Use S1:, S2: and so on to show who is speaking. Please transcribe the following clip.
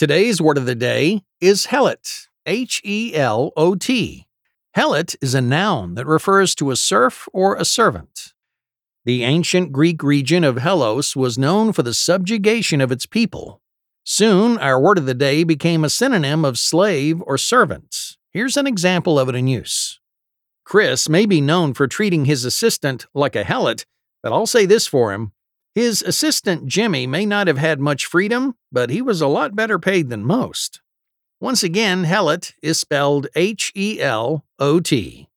S1: Today's word of the day is helot, H E L O T. Helot is a noun that refers to a serf or a servant. The ancient Greek region of Helos was known for the subjugation of its people. Soon, our word of the day became a synonym of slave or servant. Here's an example of it in use. Chris may be known for treating his assistant like a helot, but I'll say this for him his assistant Jimmy may not have had much freedom, but he was a lot better paid than most. Once again, helot is spelled H E L O T.